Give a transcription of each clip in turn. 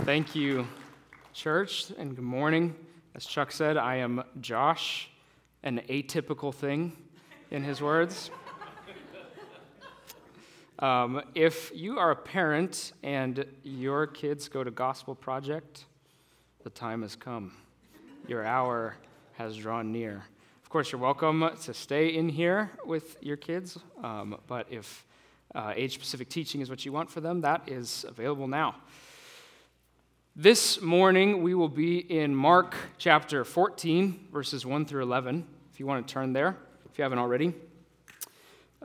Thank you, church, and good morning. As Chuck said, I am Josh, an atypical thing in his words. Um, if you are a parent and your kids go to Gospel Project, the time has come. Your hour has drawn near. Of course, you're welcome to stay in here with your kids, um, but if uh, age specific teaching is what you want for them, that is available now. This morning, we will be in Mark chapter 14, verses 1 through 11, if you want to turn there, if you haven't already.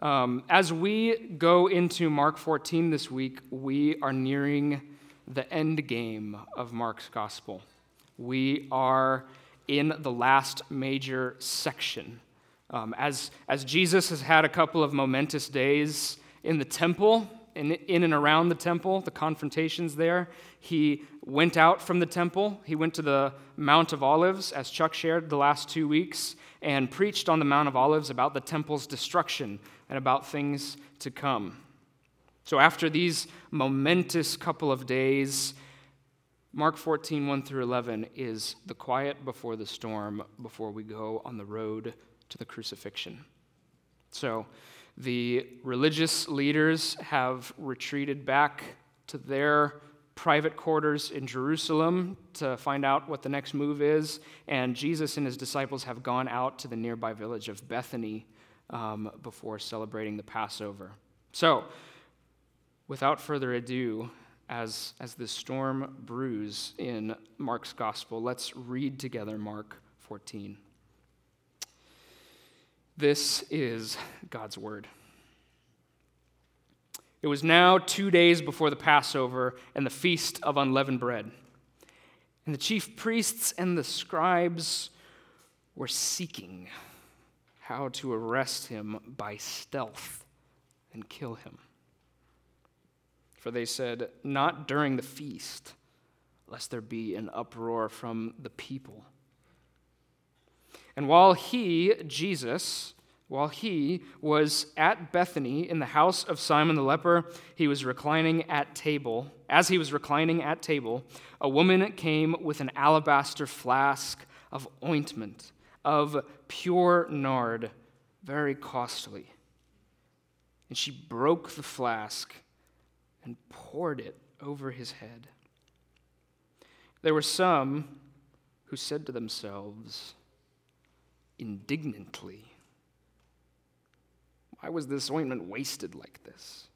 Um, as we go into Mark 14 this week, we are nearing the end game of Mark's gospel. We are in the last major section. Um, as, as Jesus has had a couple of momentous days in the temple, in, in and around the temple, the confrontations there. He went out from the temple. He went to the Mount of Olives, as Chuck shared the last two weeks, and preached on the Mount of Olives about the temple's destruction and about things to come. So, after these momentous couple of days, Mark 14, 1 through 11 is the quiet before the storm before we go on the road to the crucifixion. So, the religious leaders have retreated back to their private quarters in Jerusalem to find out what the next move is, and Jesus and his disciples have gone out to the nearby village of Bethany um, before celebrating the Passover. So, without further ado, as, as the storm brews in Mark's gospel, let's read together Mark 14. This is God's word. It was now two days before the Passover and the feast of unleavened bread. And the chief priests and the scribes were seeking how to arrest him by stealth and kill him. For they said, Not during the feast, lest there be an uproar from the people. And while he, Jesus, while he was at Bethany in the house of Simon the leper, he was reclining at table. As he was reclining at table, a woman came with an alabaster flask of ointment of pure nard, very costly. And she broke the flask and poured it over his head. There were some who said to themselves indignantly, Why was this ointment wasted like this?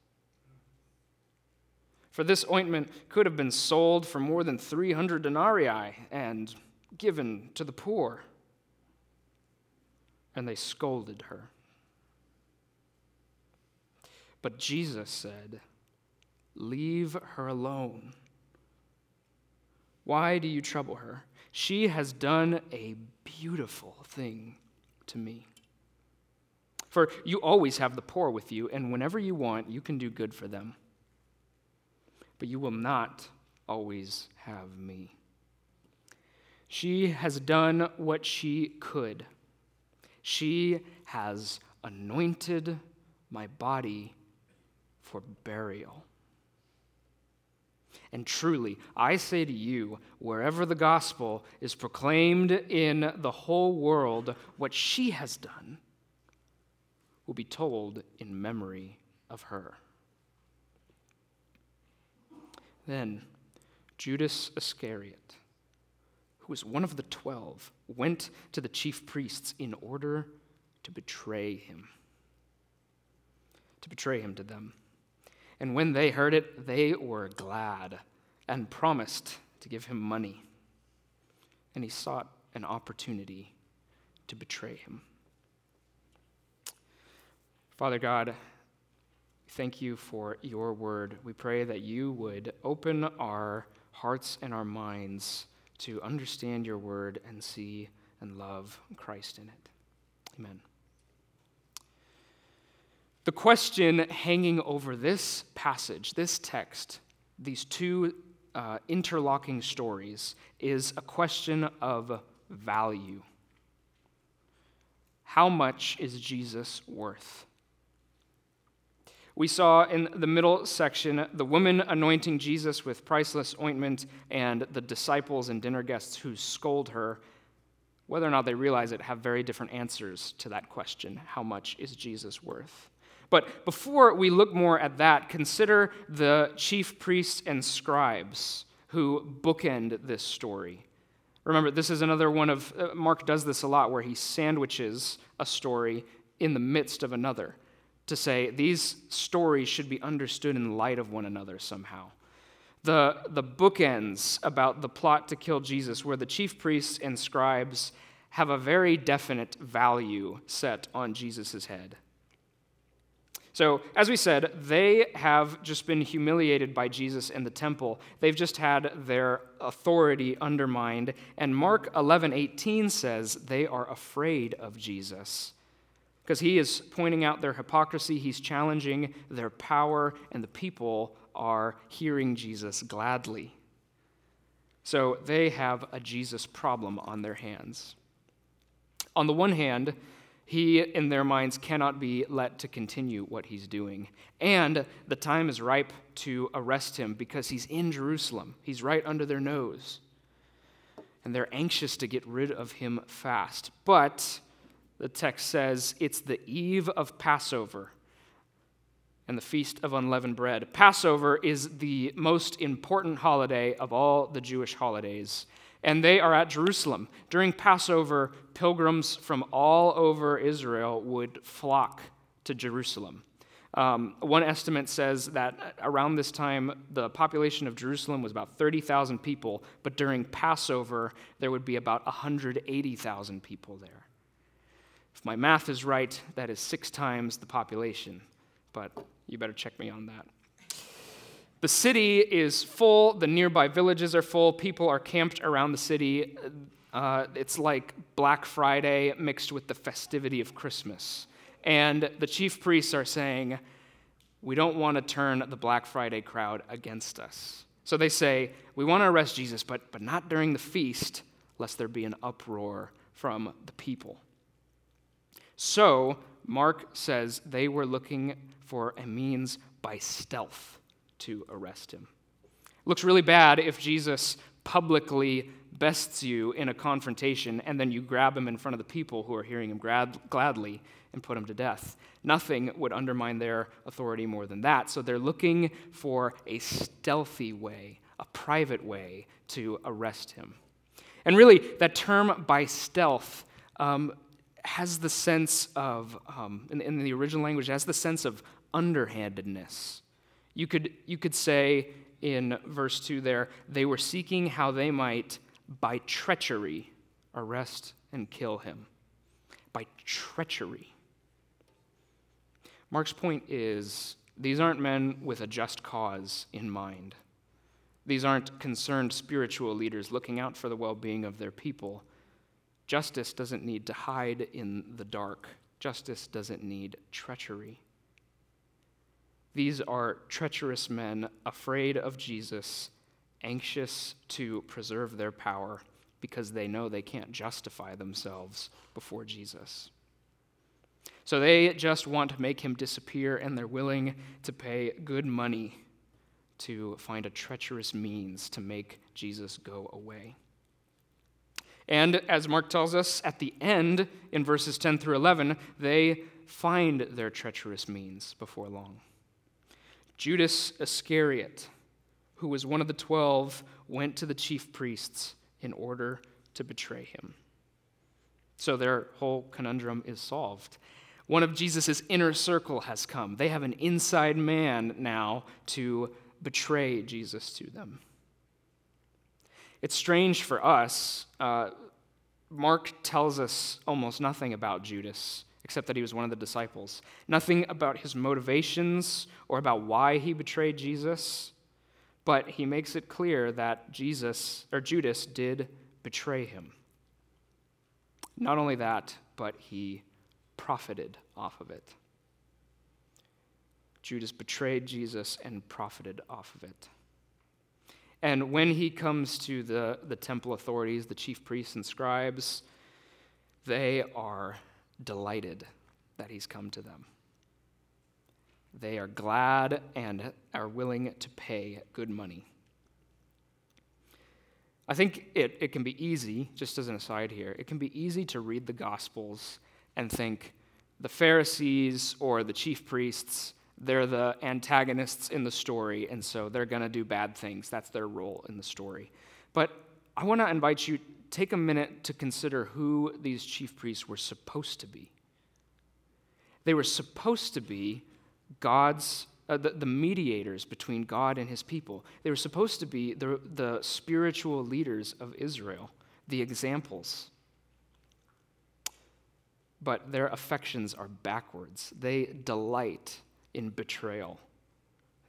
For this ointment could have been sold for more than 300 denarii and given to the poor. And they scolded her. But Jesus said, Leave her alone. Why do you trouble her? She has done a beautiful thing to me. For you always have the poor with you, and whenever you want, you can do good for them. But you will not always have me. She has done what she could. She has anointed my body for burial. And truly, I say to you, wherever the gospel is proclaimed in the whole world, what she has done will be told in memory of her. Then Judas Iscariot, who was one of the twelve, went to the chief priests in order to betray him. To betray him to them. And when they heard it, they were glad and promised to give him money. And he sought an opportunity to betray him. Father God, thank you for your word. We pray that you would open our hearts and our minds to understand your word and see and love Christ in it. Amen. The question hanging over this passage, this text, these two uh, interlocking stories, is a question of value. How much is Jesus worth? We saw in the middle section the woman anointing Jesus with priceless ointment and the disciples and dinner guests who scold her. Whether or not they realize it, have very different answers to that question how much is Jesus worth? But before we look more at that, consider the chief priests and scribes who bookend this story. Remember, this is another one of, uh, Mark does this a lot, where he sandwiches a story in the midst of another to say these stories should be understood in light of one another somehow. The, the bookends about the plot to kill Jesus, where the chief priests and scribes have a very definite value set on Jesus' head. So, as we said, they have just been humiliated by Jesus in the temple. They've just had their authority undermined. And Mark 11 18 says they are afraid of Jesus because he is pointing out their hypocrisy, he's challenging their power, and the people are hearing Jesus gladly. So they have a Jesus problem on their hands. On the one hand, he, in their minds, cannot be let to continue what he's doing. And the time is ripe to arrest him because he's in Jerusalem. He's right under their nose. And they're anxious to get rid of him fast. But the text says it's the eve of Passover and the Feast of Unleavened Bread. Passover is the most important holiday of all the Jewish holidays, and they are at Jerusalem. During Passover, pilgrims from all over Israel would flock to Jerusalem. Um, one estimate says that around this time, the population of Jerusalem was about 30,000 people, but during Passover, there would be about 180,000 people there. If my math is right, that is six times the population, but you better check me on that. The city is full, the nearby villages are full, people are camped around the city. Uh, it's like Black Friday mixed with the festivity of Christmas. And the chief priests are saying, We don't want to turn the Black Friday crowd against us. So they say, We want to arrest Jesus, but, but not during the feast, lest there be an uproar from the people. So, Mark says they were looking for a means by stealth to arrest him. It looks really bad if Jesus publicly bests you in a confrontation and then you grab him in front of the people who are hearing him grad- gladly and put him to death. Nothing would undermine their authority more than that. So they're looking for a stealthy way, a private way to arrest him. And really, that term by stealth um, has the sense of, um, in, in, the original language, has the sense of underhandedness. You could, you could say in verse 2 there, they were seeking how they might, by treachery, arrest and kill him. By treachery. Mark's point is these aren't men with a just cause in mind. These aren't concerned spiritual leaders looking out for the well being of their people. Justice doesn't need to hide in the dark, justice doesn't need treachery. These are treacherous men afraid of Jesus, anxious to preserve their power because they know they can't justify themselves before Jesus. So they just want to make him disappear, and they're willing to pay good money to find a treacherous means to make Jesus go away. And as Mark tells us at the end, in verses 10 through 11, they find their treacherous means before long. Judas Iscariot, who was one of the twelve, went to the chief priests in order to betray him. So their whole conundrum is solved. One of Jesus' inner circle has come. They have an inside man now to betray Jesus to them. It's strange for us. Uh, Mark tells us almost nothing about Judas, except that he was one of the disciples. Nothing about his motivations or about why he betrayed Jesus, but he makes it clear that Jesus or Judas did betray him. Not only that, but he profited off of it. Judas betrayed Jesus and profited off of it. And when he comes to the, the temple authorities, the chief priests and scribes, they are delighted that he's come to them. they are glad and are willing to pay good money. I think it, it can be easy, just as an aside here, it can be easy to read the Gospels and think the Pharisees or the chief priests, they're the antagonists in the story, and so they're going to do bad things. That's their role in the story. But I want to invite you take a minute to consider who these chief priests were supposed to be. They were supposed to be God's uh, the, the mediators between God and his people. They were supposed to be the, the spiritual leaders of Israel, the examples. But their affections are backwards. They delight in betrayal.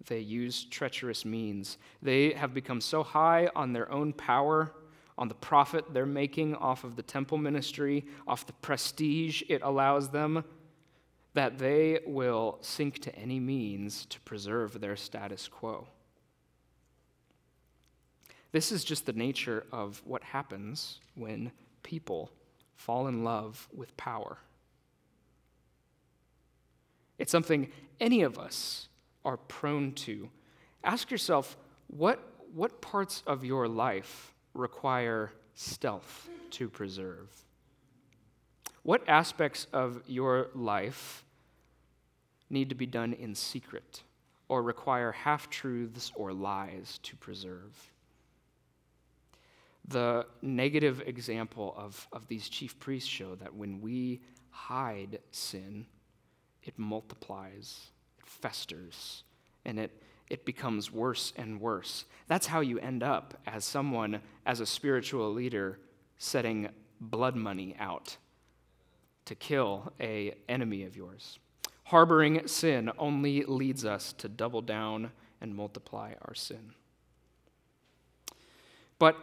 They use treacherous means. They have become so high on their own power, on the profit they're making off of the temple ministry, off the prestige it allows them that they will sink to any means to preserve their status quo. This is just the nature of what happens when people fall in love with power. It's something any of us are prone to. Ask yourself what, what parts of your life require stealth to preserve? What aspects of your life need to be done in secret or require half truths or lies to preserve? The negative example of, of these chief priests show that when we hide sin, it multiplies, it festers, and it, it becomes worse and worse. That's how you end up as someone, as a spiritual leader, setting blood money out to kill a enemy of yours. Harboring sin only leads us to double down and multiply our sin. But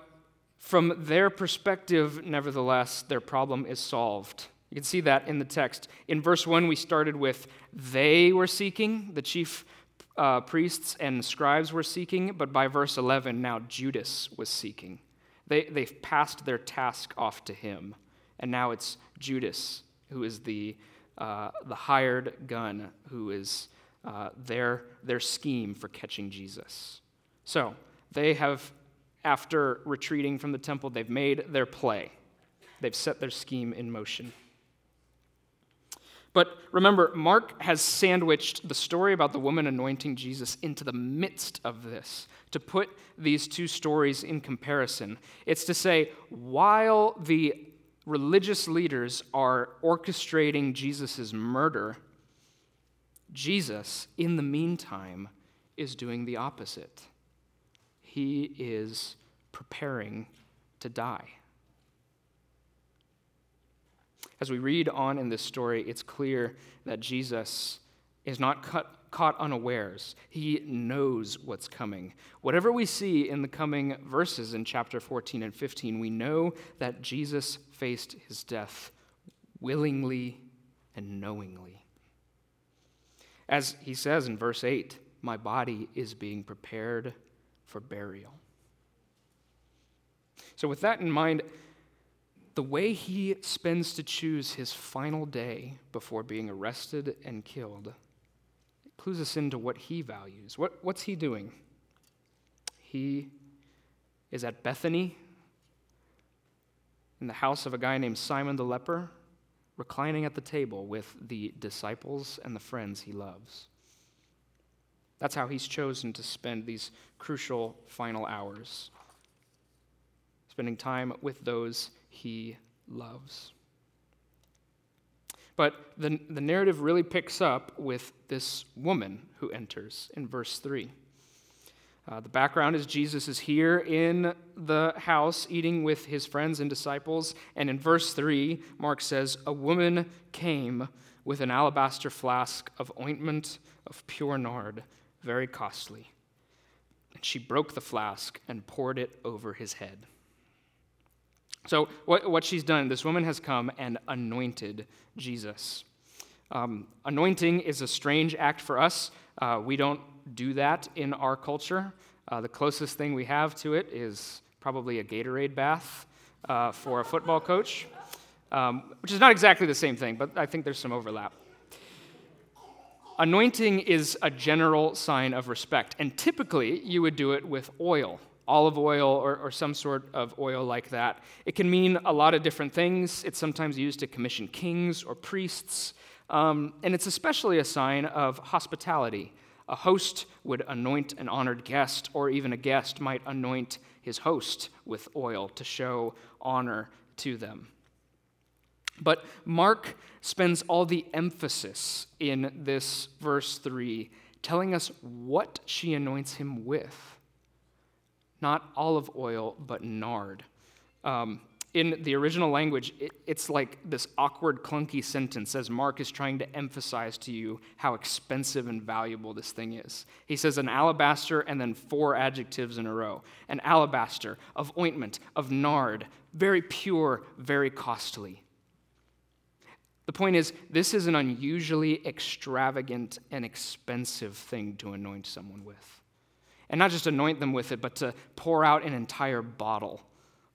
from their perspective, nevertheless, their problem is solved. You can see that in the text. In verse 1, we started with they were seeking, the chief uh, priests and scribes were seeking, but by verse 11, now Judas was seeking. They, they've passed their task off to him, and now it's Judas who is the, uh, the hired gun, who is uh, their, their scheme for catching Jesus. So they have, after retreating from the temple, they've made their play, they've set their scheme in motion. But remember, Mark has sandwiched the story about the woman anointing Jesus into the midst of this to put these two stories in comparison. It's to say, while the religious leaders are orchestrating Jesus' murder, Jesus, in the meantime, is doing the opposite. He is preparing to die. As we read on in this story, it's clear that Jesus is not cut, caught unawares. He knows what's coming. Whatever we see in the coming verses in chapter 14 and 15, we know that Jesus faced his death willingly and knowingly. As he says in verse 8, my body is being prepared for burial. So, with that in mind, the way he spends to choose his final day before being arrested and killed clues us into what he values. What, what's he doing? He is at Bethany in the house of a guy named Simon the leper, reclining at the table with the disciples and the friends he loves. That's how he's chosen to spend these crucial final hours, spending time with those he loves. But the, the narrative really picks up with this woman who enters in verse 3. Uh, the background is Jesus is here in the house eating with his friends and disciples. And in verse 3, Mark says, A woman came with an alabaster flask of ointment of pure nard, very costly. And she broke the flask and poured it over his head. So, what, what she's done, this woman has come and anointed Jesus. Um, anointing is a strange act for us. Uh, we don't do that in our culture. Uh, the closest thing we have to it is probably a Gatorade bath uh, for a football coach, um, which is not exactly the same thing, but I think there's some overlap. Anointing is a general sign of respect, and typically you would do it with oil, olive oil or, or, some sort of oil like that. It can mean a lot of different things. It's sometimes used to commission kings or priests, um, and it's especially a sign of hospitality. A host would anoint an honored guest, or even a guest might anoint his host with oil to show honor to them. But Mark spends all the emphasis in this verse 3 telling us what she anoints him with. Not olive oil, but nard. Um, in the original language, it, it's like this awkward, clunky sentence as Mark is trying to emphasize to you how expensive and valuable this thing is. He says an alabaster and then four adjectives in a row an alabaster of ointment, of nard, very pure, very costly. The point is, this is an unusually extravagant and expensive thing to anoint someone with. And not just anoint them with it, but to pour out an entire bottle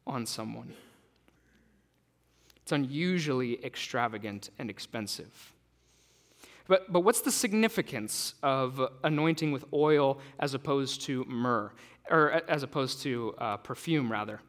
on someone. It's unusually extravagant and expensive. But, but what's the significance of anointing with oil as opposed to myrrh, or as opposed to uh, perfume, rather?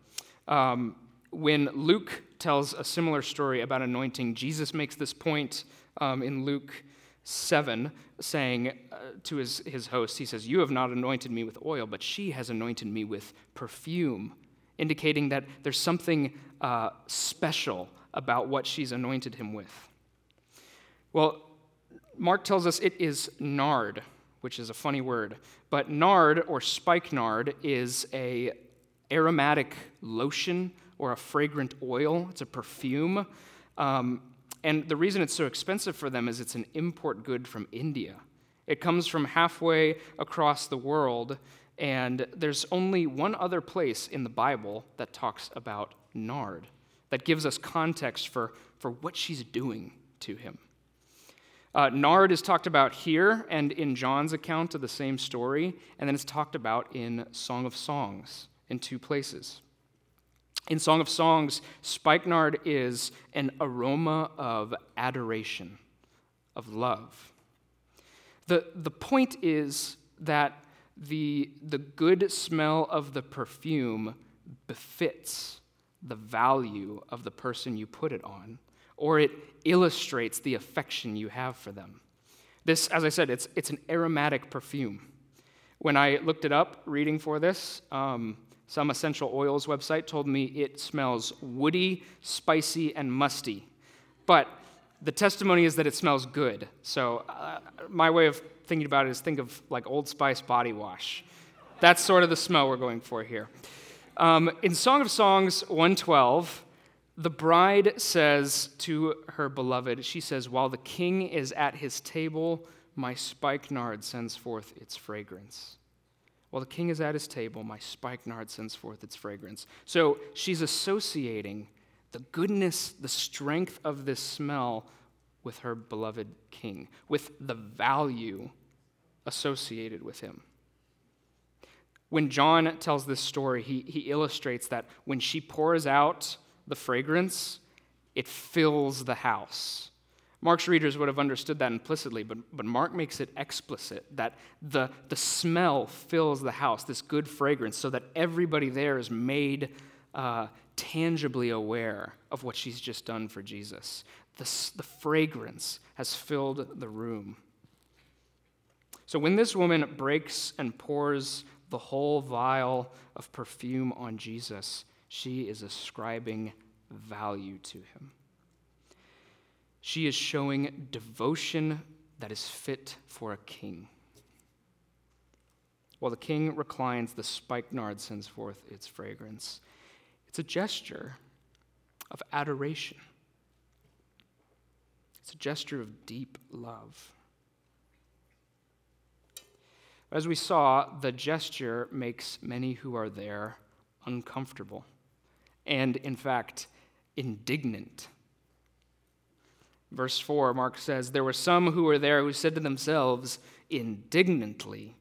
Um, when Luke tells a similar story about anointing, Jesus makes this point um, in Luke 7, saying uh, to his, his host, He says, You have not anointed me with oil, but she has anointed me with perfume, indicating that there's something uh, special about what she's anointed him with. Well, Mark tells us it is nard, which is a funny word, but nard or spikenard is a aromatic lotion or a fragrant oil. It's a perfume. Um, and the reason it's so expensive for them is it's an import good from India. It comes from halfway across the world, and there's only one other place in the Bible that talks about nard, that gives us context for, for what she's doing to him. Uh, nard is talked about here and in John's account of the same story, and then it's talked about in Song of Songs in two places. In Song of Songs, spikenard is an aroma of adoration, of love. The, the point is that the, the good smell of the perfume befits the value of the person you put it on, or it illustrates the affection you have for them. This, as I said, it's, it's an aromatic perfume. When I looked it up reading for this, um, some essential oils website told me it smells woody, spicy, and musty. But the testimony is that it smells good. So uh, my way of thinking about it is think of like Old Spice body wash. That's sort of the smell we're going for here. Um, in Song of Songs 112, the bride says to her beloved, she says, While the king is at his table, my spikenard sends forth its fragrance. While the king is at his table, my spikenard sends forth its fragrance. So she's associating the goodness, the strength of this smell with her beloved king, with the value associated with him. When John tells this story, he, he illustrates that when she pours out the fragrance, it fills the house. Mark's readers would have understood that implicitly, but, but Mark makes it explicit that the, the smell fills the house, this good fragrance, so that everybody there is made uh, tangibly aware of what she's just done for Jesus. The, the fragrance has filled the room. So when this woman breaks and pours the whole vial of perfume on Jesus, she is ascribing value to him. She is showing devotion that is fit for a king. While the king reclines, the spikenard sends forth its fragrance. It's a gesture of adoration, it's a gesture of deep love. As we saw, the gesture makes many who are there uncomfortable and, in fact, indignant. Verse 4, Mark says, There were some who were there who said to themselves indignantly,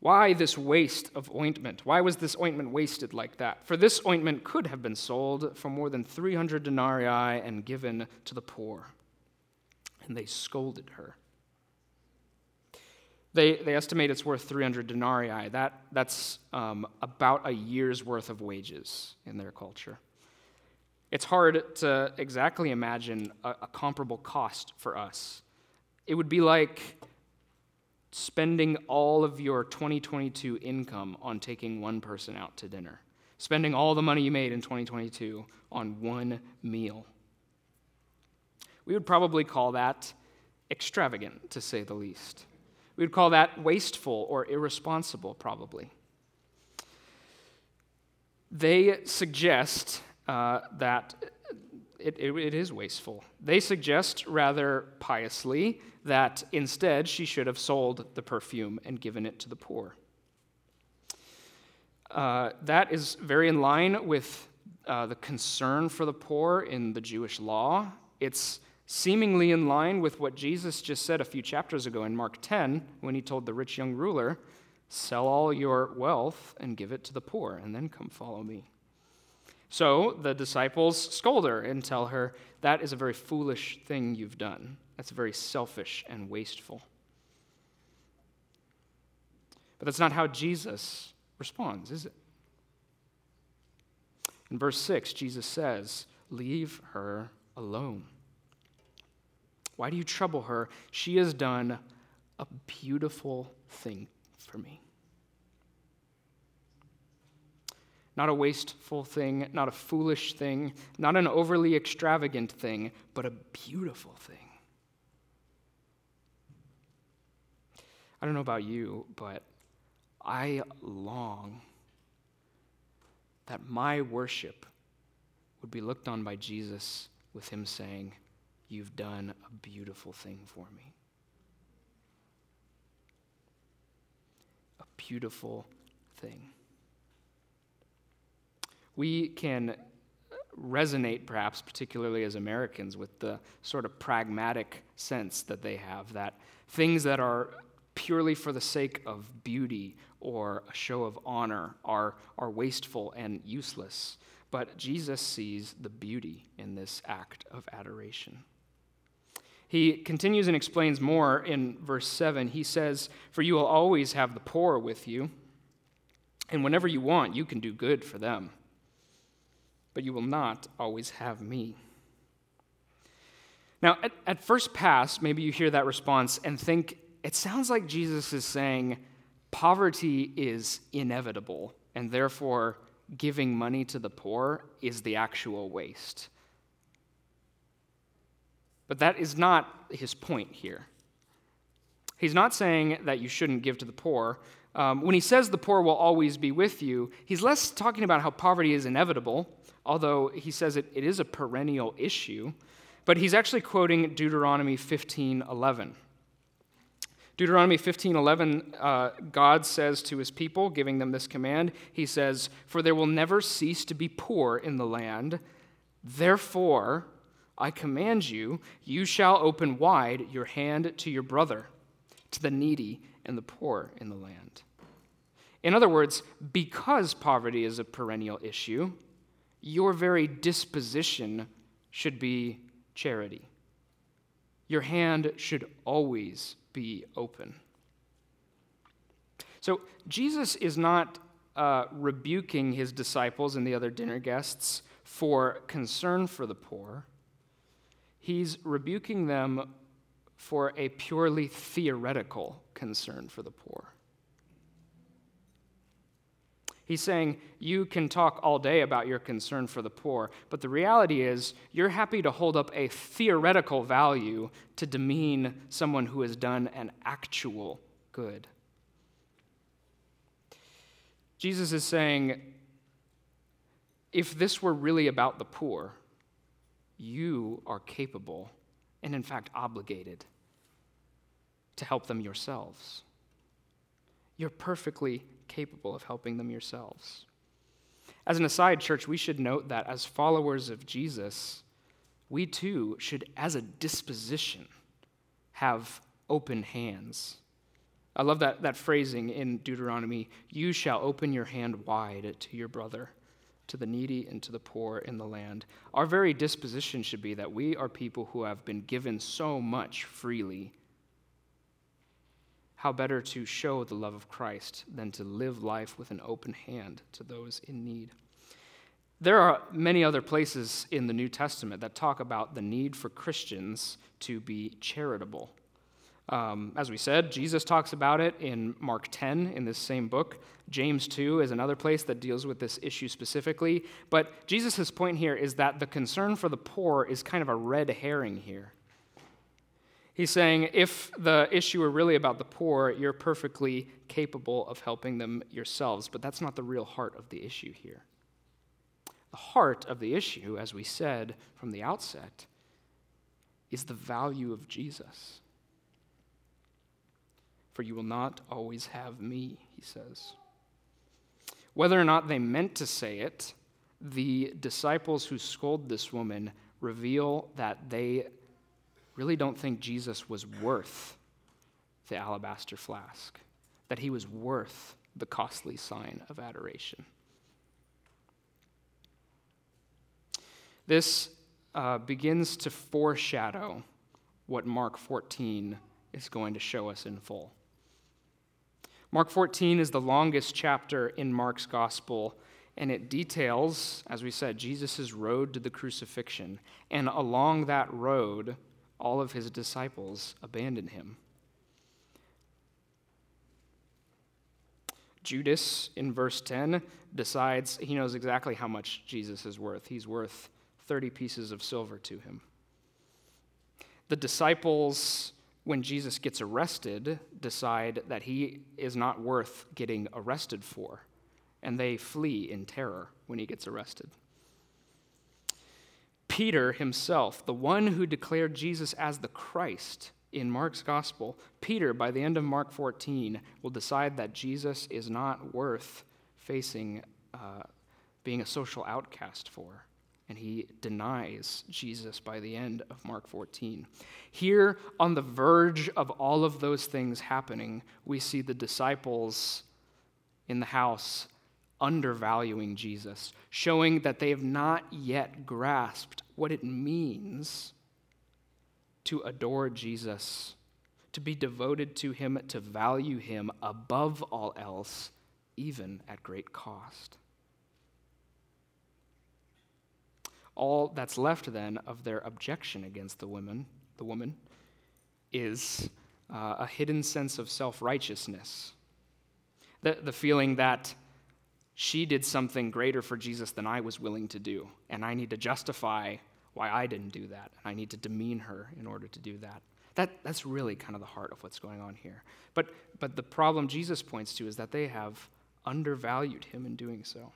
Why this waste of ointment? Why was this ointment wasted like that? For this ointment could have been sold for more than 300 denarii and given to the poor. And they scolded her. They, they estimate it's worth 300 denarii. That, that's um, about a year's worth of wages in their culture. It's hard to exactly imagine a, a comparable cost for us. It would be like spending all of your 2022 income on taking one person out to dinner, spending all the money you made in 2022 on one meal. We would probably call that extravagant, to say the least. We would call that wasteful or irresponsible, probably. They suggest uh, that it, it, it is wasteful. They suggest, rather piously, that instead she should have sold the perfume and given it to the poor. Uh, that is very in line with uh, the concern for the poor in the Jewish law. It's seemingly in line with what Jesus just said a few chapters ago in Mark 10 when he told the rich young ruler, Sell all your wealth and give it to the poor, and then come follow me. So the disciples scold her and tell her, That is a very foolish thing you've done. That's very selfish and wasteful. But that's not how Jesus responds, is it? In verse 6, Jesus says, Leave her alone. Why do you trouble her? She has done a beautiful thing for me. Not a wasteful thing, not a foolish thing, not an overly extravagant thing, but a beautiful thing. I don't know about you, but I long that my worship would be looked on by Jesus with him saying, You've done a beautiful thing for me. A beautiful thing. We can resonate, perhaps, particularly as Americans, with the sort of pragmatic sense that they have that things that are purely for the sake of beauty or a show of honor are, are wasteful and useless. But Jesus sees the beauty in this act of adoration. He continues and explains more in verse 7. He says, For you will always have the poor with you, and whenever you want, you can do good for them. But you will not always have me. Now, at, at first pass, maybe you hear that response and think it sounds like Jesus is saying poverty is inevitable, and therefore giving money to the poor is the actual waste. But that is not his point here. He's not saying that you shouldn't give to the poor. Um, when he says the poor will always be with you, he's less talking about how poverty is inevitable, although he says it, it is a perennial issue. But he's actually quoting Deuteronomy 15 11. Deuteronomy 15:11, uh, God says to his people, giving them this command, He says, "For there will never cease to be poor in the land. Therefore, I command you, you shall open wide your hand to your brother, to the needy and the poor in the land." In other words, because poverty is a perennial issue, your very disposition should be charity. Your hand should always be open. So Jesus is not uh, rebuking his disciples and the other dinner guests for concern for the poor. He's rebuking them for a purely theoretical concern for the poor. He's saying, You can talk all day about your concern for the poor, but the reality is, you're happy to hold up a theoretical value to demean someone who has done an actual good. Jesus is saying, If this were really about the poor, you are capable and, in fact, obligated to help them yourselves. You're perfectly capable of helping them yourselves. As an aside, church, we should note that as followers of Jesus, we too should, as a disposition, have open hands. I love that, that phrasing in Deuteronomy you shall open your hand wide to your brother, to the needy, and to the poor in the land. Our very disposition should be that we are people who have been given so much freely how better to show the love of Christ than to live life with an open hand to those in need? There are many other places in the New Testament that talk about the need for Christians to be charitable. Um, as we said, Jesus talks about it in Mark 10 in this same book. James 2 is another place that deals with this issue specifically. But Jesus' point here is that the concern for the poor is kind of a red herring here. He's saying if the issue were really about the poor, you're perfectly capable of helping them yourselves. But that's not the real heart of the issue here. The heart of the issue, as we said from the outset, is the value of Jesus. For you will not always have me, he says. Whether or not they meant to say it, the disciples who scold this woman reveal that they really don't think Jesus was worth the alabaster flask, that he was worth the costly sign of adoration. This uh, begins to foreshadow what Mark 14 is going to show us in full. Mark 14 is the longest chapter in Mark's gospel, and it details, as we said, Jesus' road to the crucifixion. And along that road, all of his disciples abandon him. Judas, in verse 10, decides he knows exactly how much Jesus is worth. He's worth 30 pieces of silver to him. The disciples when Jesus gets arrested, decide that he is not worth getting arrested for, and they flee in terror when he gets arrested. Peter himself, the one who declared Jesus as the Christ in Mark's gospel, Peter, by the end of Mark 14, will decide that Jesus is not worth facing uh, being a social outcast for and he denies Jesus by the end of Mark 14. Here, on the verge of all of those things happening, we see the disciples in the house undervaluing Jesus, showing that they have not yet grasped what it means to adore Jesus, to be devoted to him, to value him above all else, even at great cost. All that's left then of their objection against the woman, the woman, is uh, a hidden sense of self righteousness. The, the feeling that she did something greater for Jesus than I was willing to do, and I need to justify why I didn't do that. And I need to demean her in order to do that. That, that's really kind of the heart of what's going on here. But, but the problem Jesus points to is that they have undervalued him in doing so.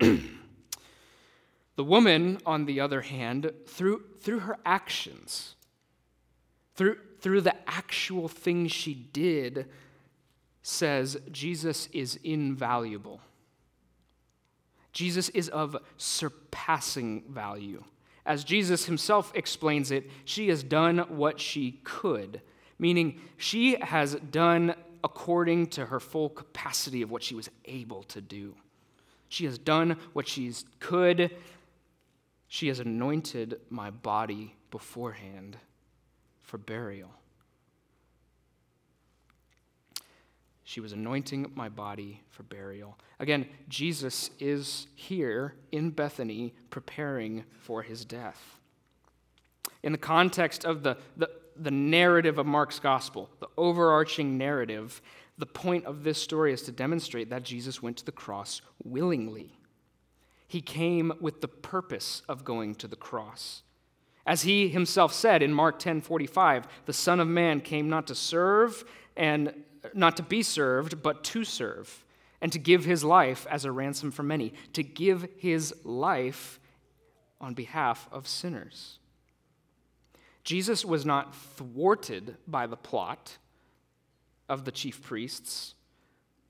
The woman, on the other hand, through, through her actions, through, through the actual things she did, says Jesus is invaluable. Jesus is of surpassing value. As Jesus himself explains it, she has done what she could, meaning she has done according to her full capacity of what she was able to do. She has done what she could she has anointed my body beforehand for burial. She was anointing my body for burial. Again, Jesus is here in Bethany preparing for his death. In the context of the, the, the narrative of Mark's gospel, the overarching narrative, the point of this story is to demonstrate that Jesus went to the cross willingly. He came with the purpose of going to the cross. As he himself said in Mark 10:45, the Son of Man came not to serve and not to be served, but to serve, and to give his life as a ransom for many, to give his life on behalf of sinners. Jesus was not thwarted by the plot of the chief priests,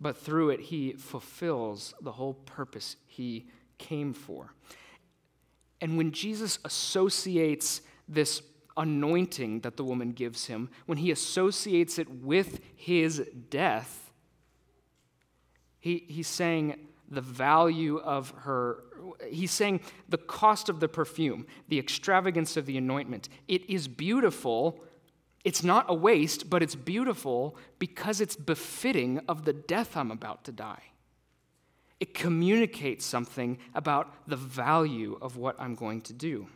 but through it he fulfills the whole purpose he came for. And when Jesus associates this anointing that the woman gives him, when he associates it with his death, he, he's saying the value of her, he's saying the cost of the perfume, the extravagance of the anointment. It is beautiful It's not a waste, but it's beautiful because it's befitting of the death I'm about to die. It communicates something about the value of what I'm going to do.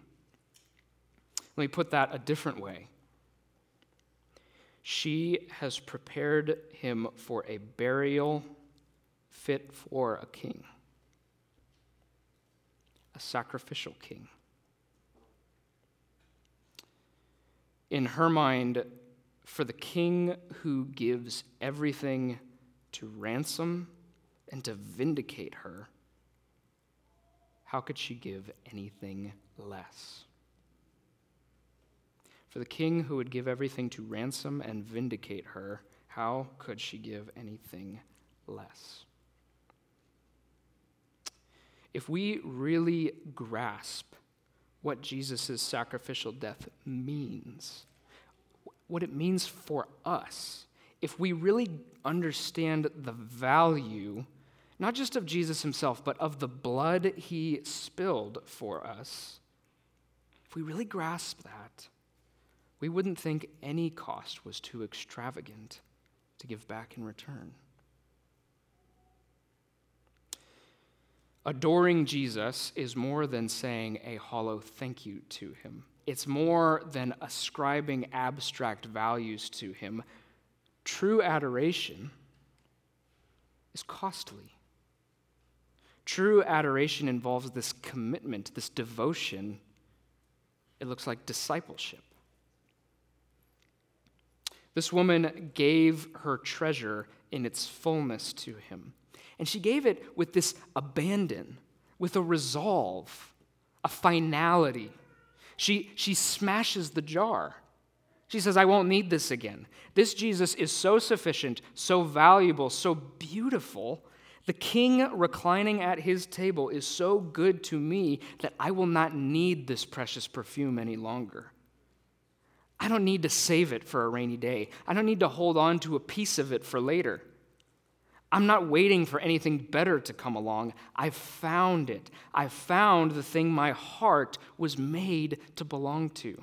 Let me put that a different way. She has prepared him for a burial fit for a king, a sacrificial king. In her mind, for the king who gives everything to ransom and to vindicate her, how could she give anything less? For the king who would give everything to ransom and vindicate her, how could she give anything less? If we really grasp what Jesus' sacrificial death means, what it means for us, if we really understand the value, not just of Jesus himself, but of the blood he spilled for us, if we really grasp that, we wouldn't think any cost was too extravagant to give back in return. Adoring Jesus is more than saying a hollow thank you to him. It's more than ascribing abstract values to him. True adoration is costly. True adoration involves this commitment, this devotion. It looks like discipleship. This woman gave her treasure in its fullness to him. And she gave it with this abandon, with a resolve, a finality. She, she smashes the jar. She says, I won't need this again. This Jesus is so sufficient, so valuable, so beautiful. The king reclining at his table is so good to me that I will not need this precious perfume any longer. I don't need to save it for a rainy day. I don't need to hold on to a piece of it for later. I'm not waiting for anything better to come along. I've found it. I've found the thing my heart was made to belong to.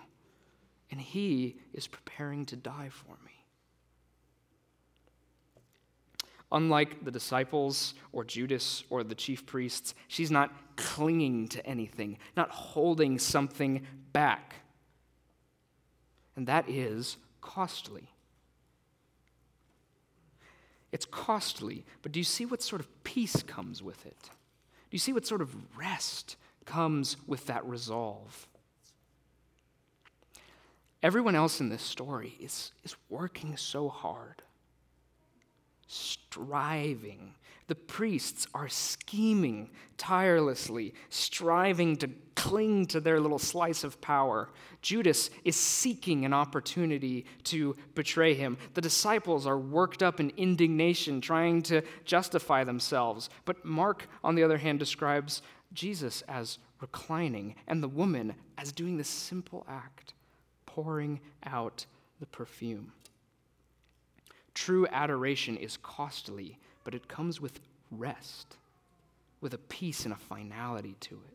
And He is preparing to die for me. Unlike the disciples or Judas or the chief priests, she's not clinging to anything, not holding something back and that is costly. It's costly, but do you see what sort of peace comes with it? Do you see what sort of rest comes with that resolve? Everyone else in this story is, is working so hard, striving. The priests are scheming tirelessly, striving to cling to their little slice of power. Judas is seeking an opportunity to betray him. The disciples are worked up in indignation, trying to justify themselves. But Mark, on the other hand, describes Jesus as reclining and the woman as doing the simple act, pouring out the perfume. True adoration is costly, but it comes with rest, with a peace and a finality to it.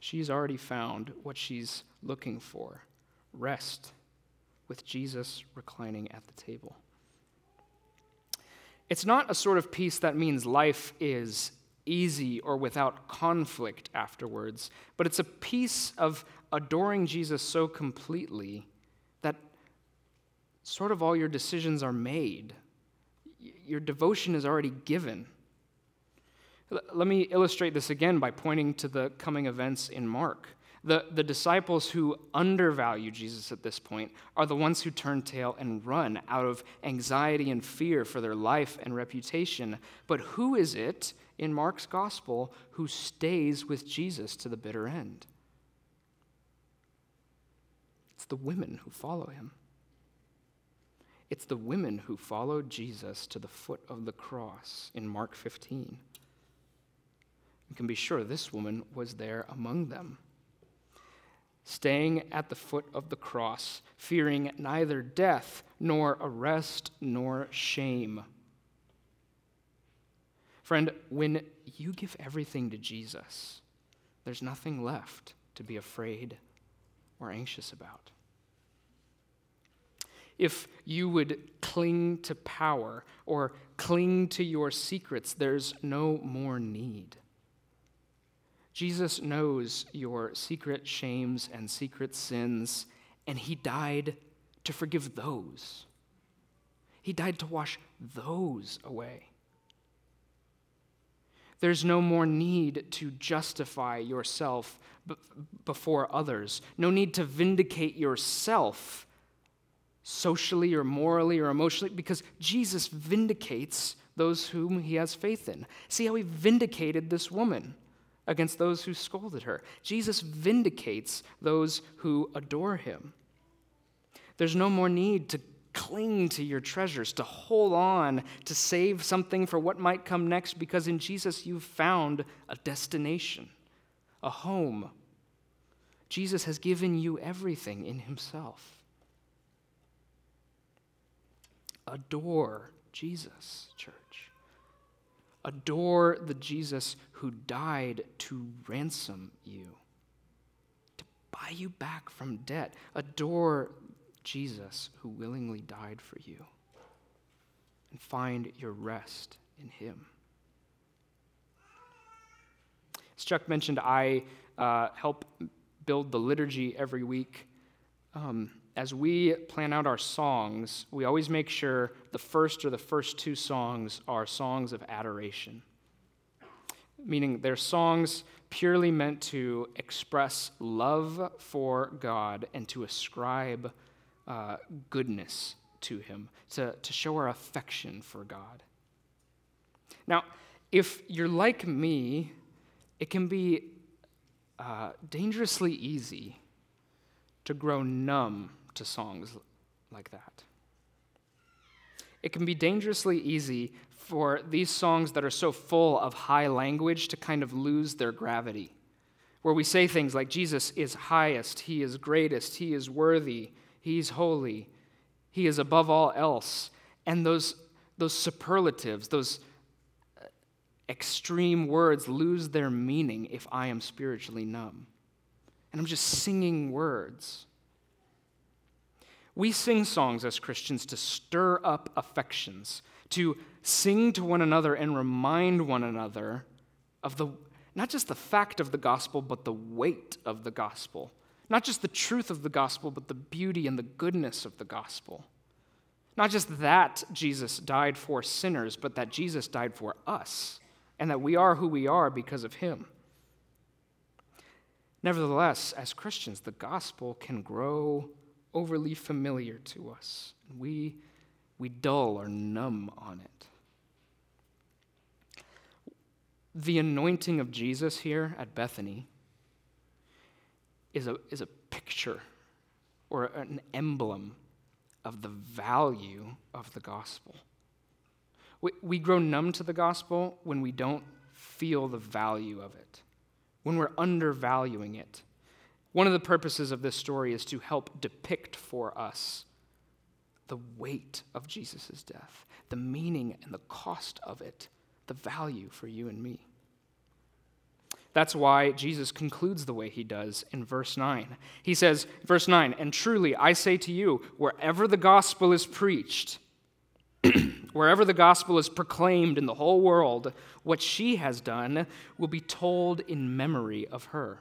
She's already found what she's looking for rest with Jesus reclining at the table. It's not a sort of peace that means life is easy or without conflict afterwards, but it's a peace of adoring Jesus so completely that sort of all your decisions are made. Your devotion is already given. Let me illustrate this again by pointing to the coming events in Mark. The, the disciples who undervalue Jesus at this point are the ones who turn tail and run out of anxiety and fear for their life and reputation. But who is it in Mark's gospel who stays with Jesus to the bitter end? It's the women who follow him. It's the women who followed Jesus to the foot of the cross in Mark 15. You can be sure this woman was there among them, staying at the foot of the cross, fearing neither death, nor arrest, nor shame. Friend, when you give everything to Jesus, there's nothing left to be afraid or anxious about. if you would cling to power or cling to your secrets, there's no more need. Jesus knows your secret shames and secret sins, and he died to forgive those. He died to wash those away. There's no more need to justify yourself b- before others, no need to vindicate yourself socially or morally or emotionally, because Jesus vindicates those whom he has faith in. See how he vindicated this woman against those who scolded her. Jesus vindicates those who adore him. There's no more need to cling to your treasures, to hold on, to save something for what might come next, because in Jesus you've found a destination, a home. Jesus has given you everything in himself. Adore Jesus, church. Adore the Jesus who died to ransom you, to buy you back from debt. Adore Jesus who willingly died for you, and find your rest in him. As Chuck mentioned, I uh, help build the liturgy every week. Um, as we plan out our songs, we always make sure the first or the first two songs are songs of adoration, meaning they're songs purely meant to express love for God and to ascribe uh, goodness to Him, to, to show our affection for God. Now, if you're like me, it can be uh, dangerously easy to grow numb to songs like that. It can be dangerously easy for these songs that are so full of high language to kind of lose their gravity, where we say things like, Jesus is highest, He is greatest, He is worthy, He's holy, He is above all else. And those, those superlatives, those uh, extreme words lose their meaning if I am spiritually numb. And I'm just singing words. We sing songs as Christians to stir up affections, to sing to one another and remind one another of the not just the fact of the gospel, but the weight of the gospel. Not just the truth of the gospel, but the beauty and the goodness of the gospel. Not just that Jesus died for sinners, but that Jesus died for us, and that we are who we are because of him. Nevertheless, as Christians, the gospel can grow overly familiar to us. We, we dull or numb on it. The anointing of Jesus here at Bethany is a, is a picture or an emblem of the value of the gospel. We, we grow numb to the gospel when we don't feel the value of it, when we're undervaluing it one of the purposes of this story is to help depict for us the weight of Jesus' death, the meaning and the cost of it, the value for you and me. That's why Jesus concludes the way he does in verse 9. He says, verse 9, and truly I say to you, wherever the gospel is preached, wherever the gospel is proclaimed in the whole world, what she has done will be told in memory of her.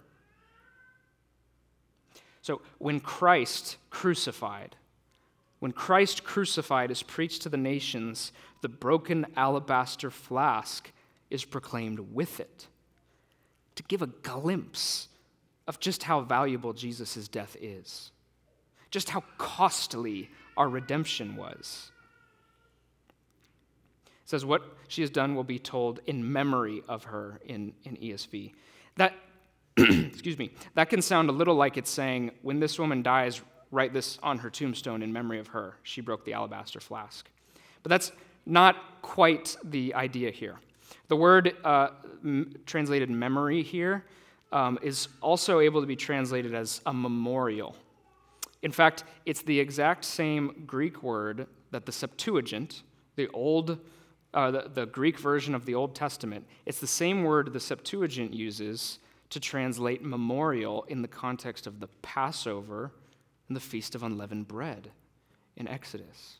So when Christ crucified, when Christ crucified is preached to the nations, the broken alabaster flask is proclaimed with it to give a glimpse of just how valuable Jesus' death is, just how costly our redemption was. It says, What she has done will be told in memory of her in, in ESV. That excuse me, that can sound a little like it's saying, when this woman dies, write this on her tombstone in memory of her. She broke the alabaster flask. But that's not quite the idea here. The word uh, m- translated memory here um, is also able to be translated as a memorial. In fact, it's the exact same Greek word that the Septuagint, the old, uh, the, the Greek version of the Old Testament, it's the same word the Septuagint uses to translate memorial in the context of the Passover and the Feast of Unleavened Bread in Exodus.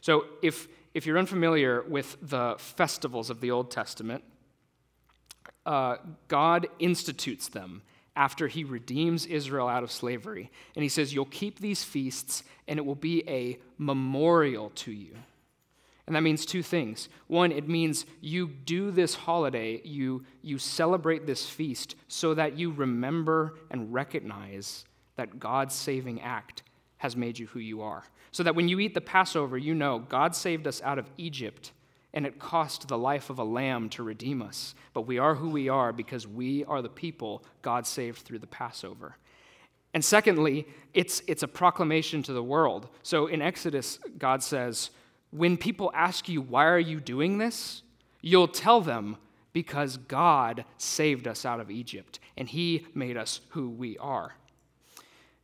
So, if, if you're unfamiliar with the festivals of the Old Testament, uh, God institutes them after he redeems Israel out of slavery. And he says, You'll keep these feasts, and it will be a memorial to you. And that means two things. One, it means you do this holiday, you, you celebrate this feast so that you remember and recognize that God's saving act has made you who you are. So that when you eat the Passover, you know God saved us out of Egypt and it cost the life of a lamb to redeem us. But we are who we are because we are the people God saved through the Passover. And secondly, it's, it's a proclamation to the world. So in Exodus, God says, when people ask you, why are you doing this? You'll tell them, because God saved us out of Egypt and he made us who we are.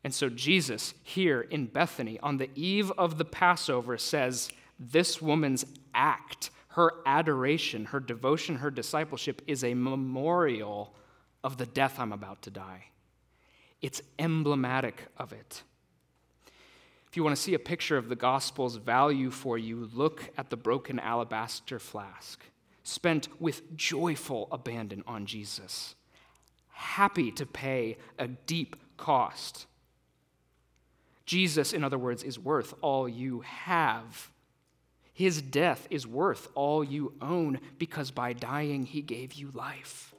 And so Jesus, here in Bethany, on the eve of the Passover, says, This woman's act, her adoration, her devotion, her discipleship is a memorial of the death I'm about to die. It's emblematic of it. If you want to see a picture of the gospel's value for you, look at the broken alabaster flask, spent with joyful abandon on Jesus, happy to pay a deep cost. Jesus, in other words, is worth all you have. His death is worth all you own because by dying, he gave you life.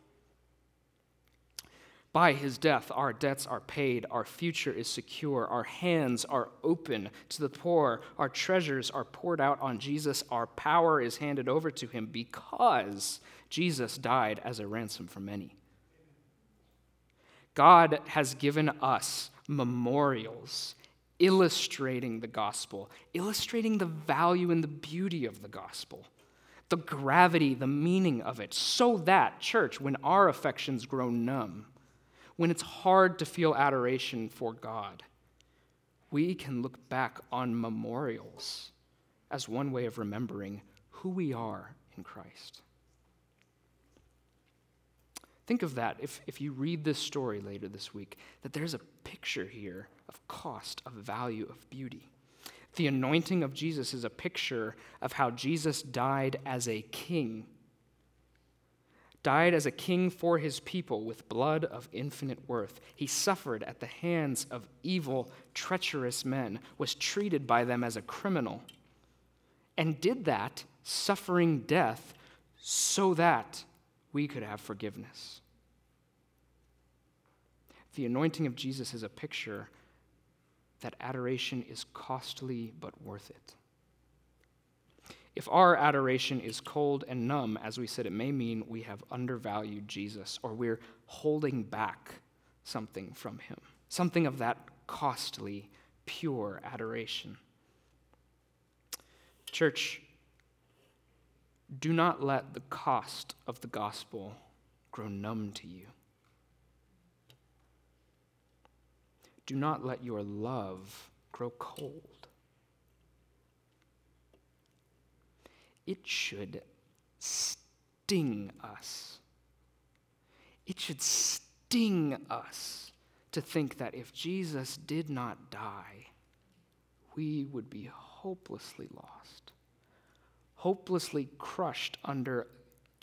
By his death, our debts are paid, our future is secure, our hands are open to the poor, our treasures are poured out on Jesus, our power is handed over to him because Jesus died as a ransom for many. God has given us memorials illustrating the gospel, illustrating the value and the beauty of the gospel, the gravity, the meaning of it, so that, church, when our affections grow numb, when it's hard to feel adoration for God, we can look back on memorials as one way of remembering who we are in Christ. Think of that if, if you read this story later this week, that there's a picture here of cost, of value, of beauty. The anointing of Jesus is a picture of how Jesus died as a king died as a king for his people with blood of infinite worth. He suffered at the hands of evil, treacherous men, was treated by them as a criminal, and did that, suffering death, so that we could have forgiveness. The anointing of Jesus is a picture that adoration is costly but worth it. If our adoration is cold and numb, as we said, it may mean we have undervalued Jesus or we're holding back something from him, something of that costly, pure adoration. Church, do not let the cost of the gospel grow numb to you. Do not let your love grow cold. It should sting us. It should sting us to think that if Jesus did not die, we would be hopelessly lost, hopelessly crushed under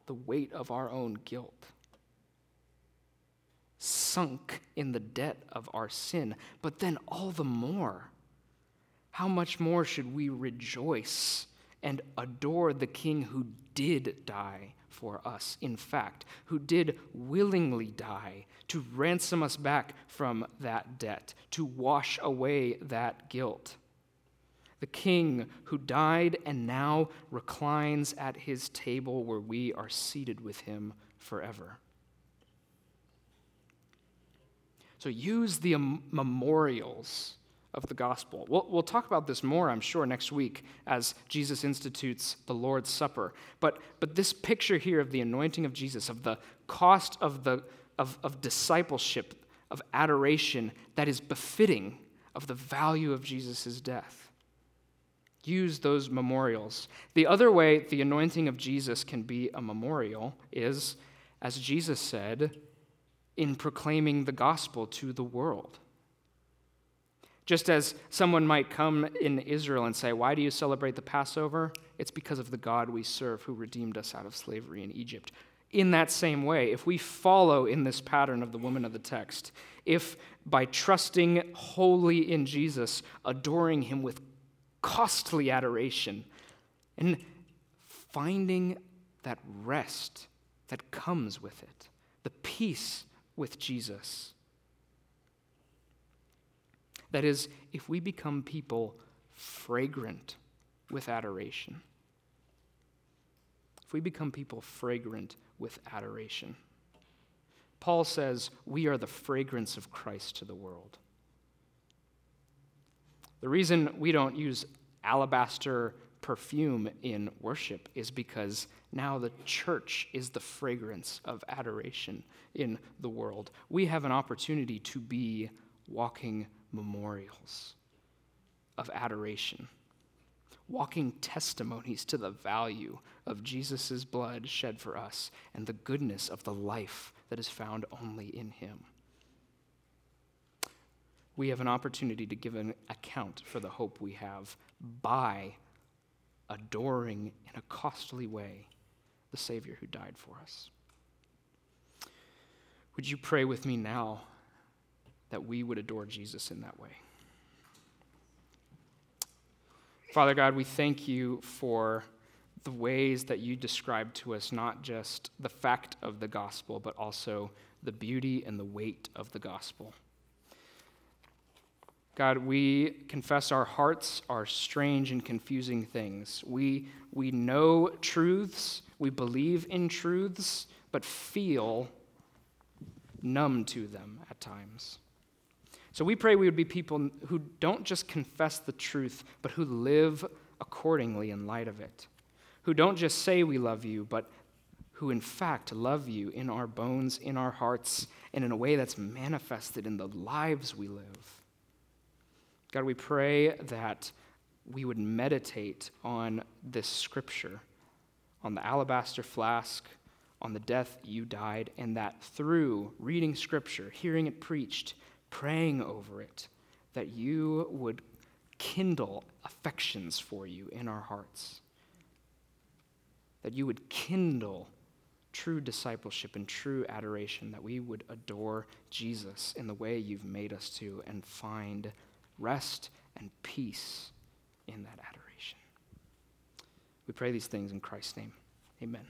the weight of our own guilt, sunk in the debt of our sin. But then, all the more, how much more should we rejoice and adore the King who did die for us, in fact, who did willingly die to ransom us back from that debt, to wash away that guilt. The King who died and now reclines at his table where we are seated with him forever. So use the memorials of the gospel. We'll, we'll talk about this more, I'm sure, next week as Jesus institutes the Lord's Supper. But, but this picture here of the anointing of Jesus, of the cost of, the, of, of discipleship, of adoration that is befitting of the value of Jesus' death. Use those memorials. The other way the anointing of Jesus can be a memorial is, as Jesus said, in proclaiming the gospel to the world Just as someone might come in Israel and say, Why do you celebrate the Passover? It's because of the God we serve who redeemed us out of slavery in Egypt. In that same way, if we follow in this pattern of the woman of the text, if by trusting wholly in Jesus, adoring him with costly adoration, and finding that rest that comes with it, the peace with Jesus, that is, if we become people fragrant with adoration. If we become people fragrant with adoration. Paul says we are the fragrance of Christ to the world. The reason we don't use alabaster perfume in worship is because now the church is the fragrance of adoration in the world. We have an opportunity to be walking memorials of adoration, walking testimonies to the value of Jesus' blood shed for us and the goodness of the life that is found only in Him. We have an opportunity to give an account for the hope we have by adoring in a costly way the Savior who died for us. Would you pray with me now that we would adore Jesus in that way. Father God, we thank you for the ways that you describe to us not just the fact of the gospel, but also the beauty and the weight of the gospel. God, we confess our hearts are strange and confusing things. We, we know truths, we believe in truths, but feel numb to them at times. So we pray we would be people who don't just confess the truth, but who live accordingly in light of it. Who don't just say we love you, but who in fact love you in our bones, in our hearts, and in a way that's manifested in the lives we live. God, we pray that we would meditate on this scripture, on the alabaster flask, on the death you died, and that through reading scripture, hearing it preached, praying over it, that you would kindle affections for you in our hearts. That you would kindle true discipleship and true adoration, that we would adore Jesus in the way you've made us to and find rest and peace in that adoration. We pray these things in Christ's name. Amen.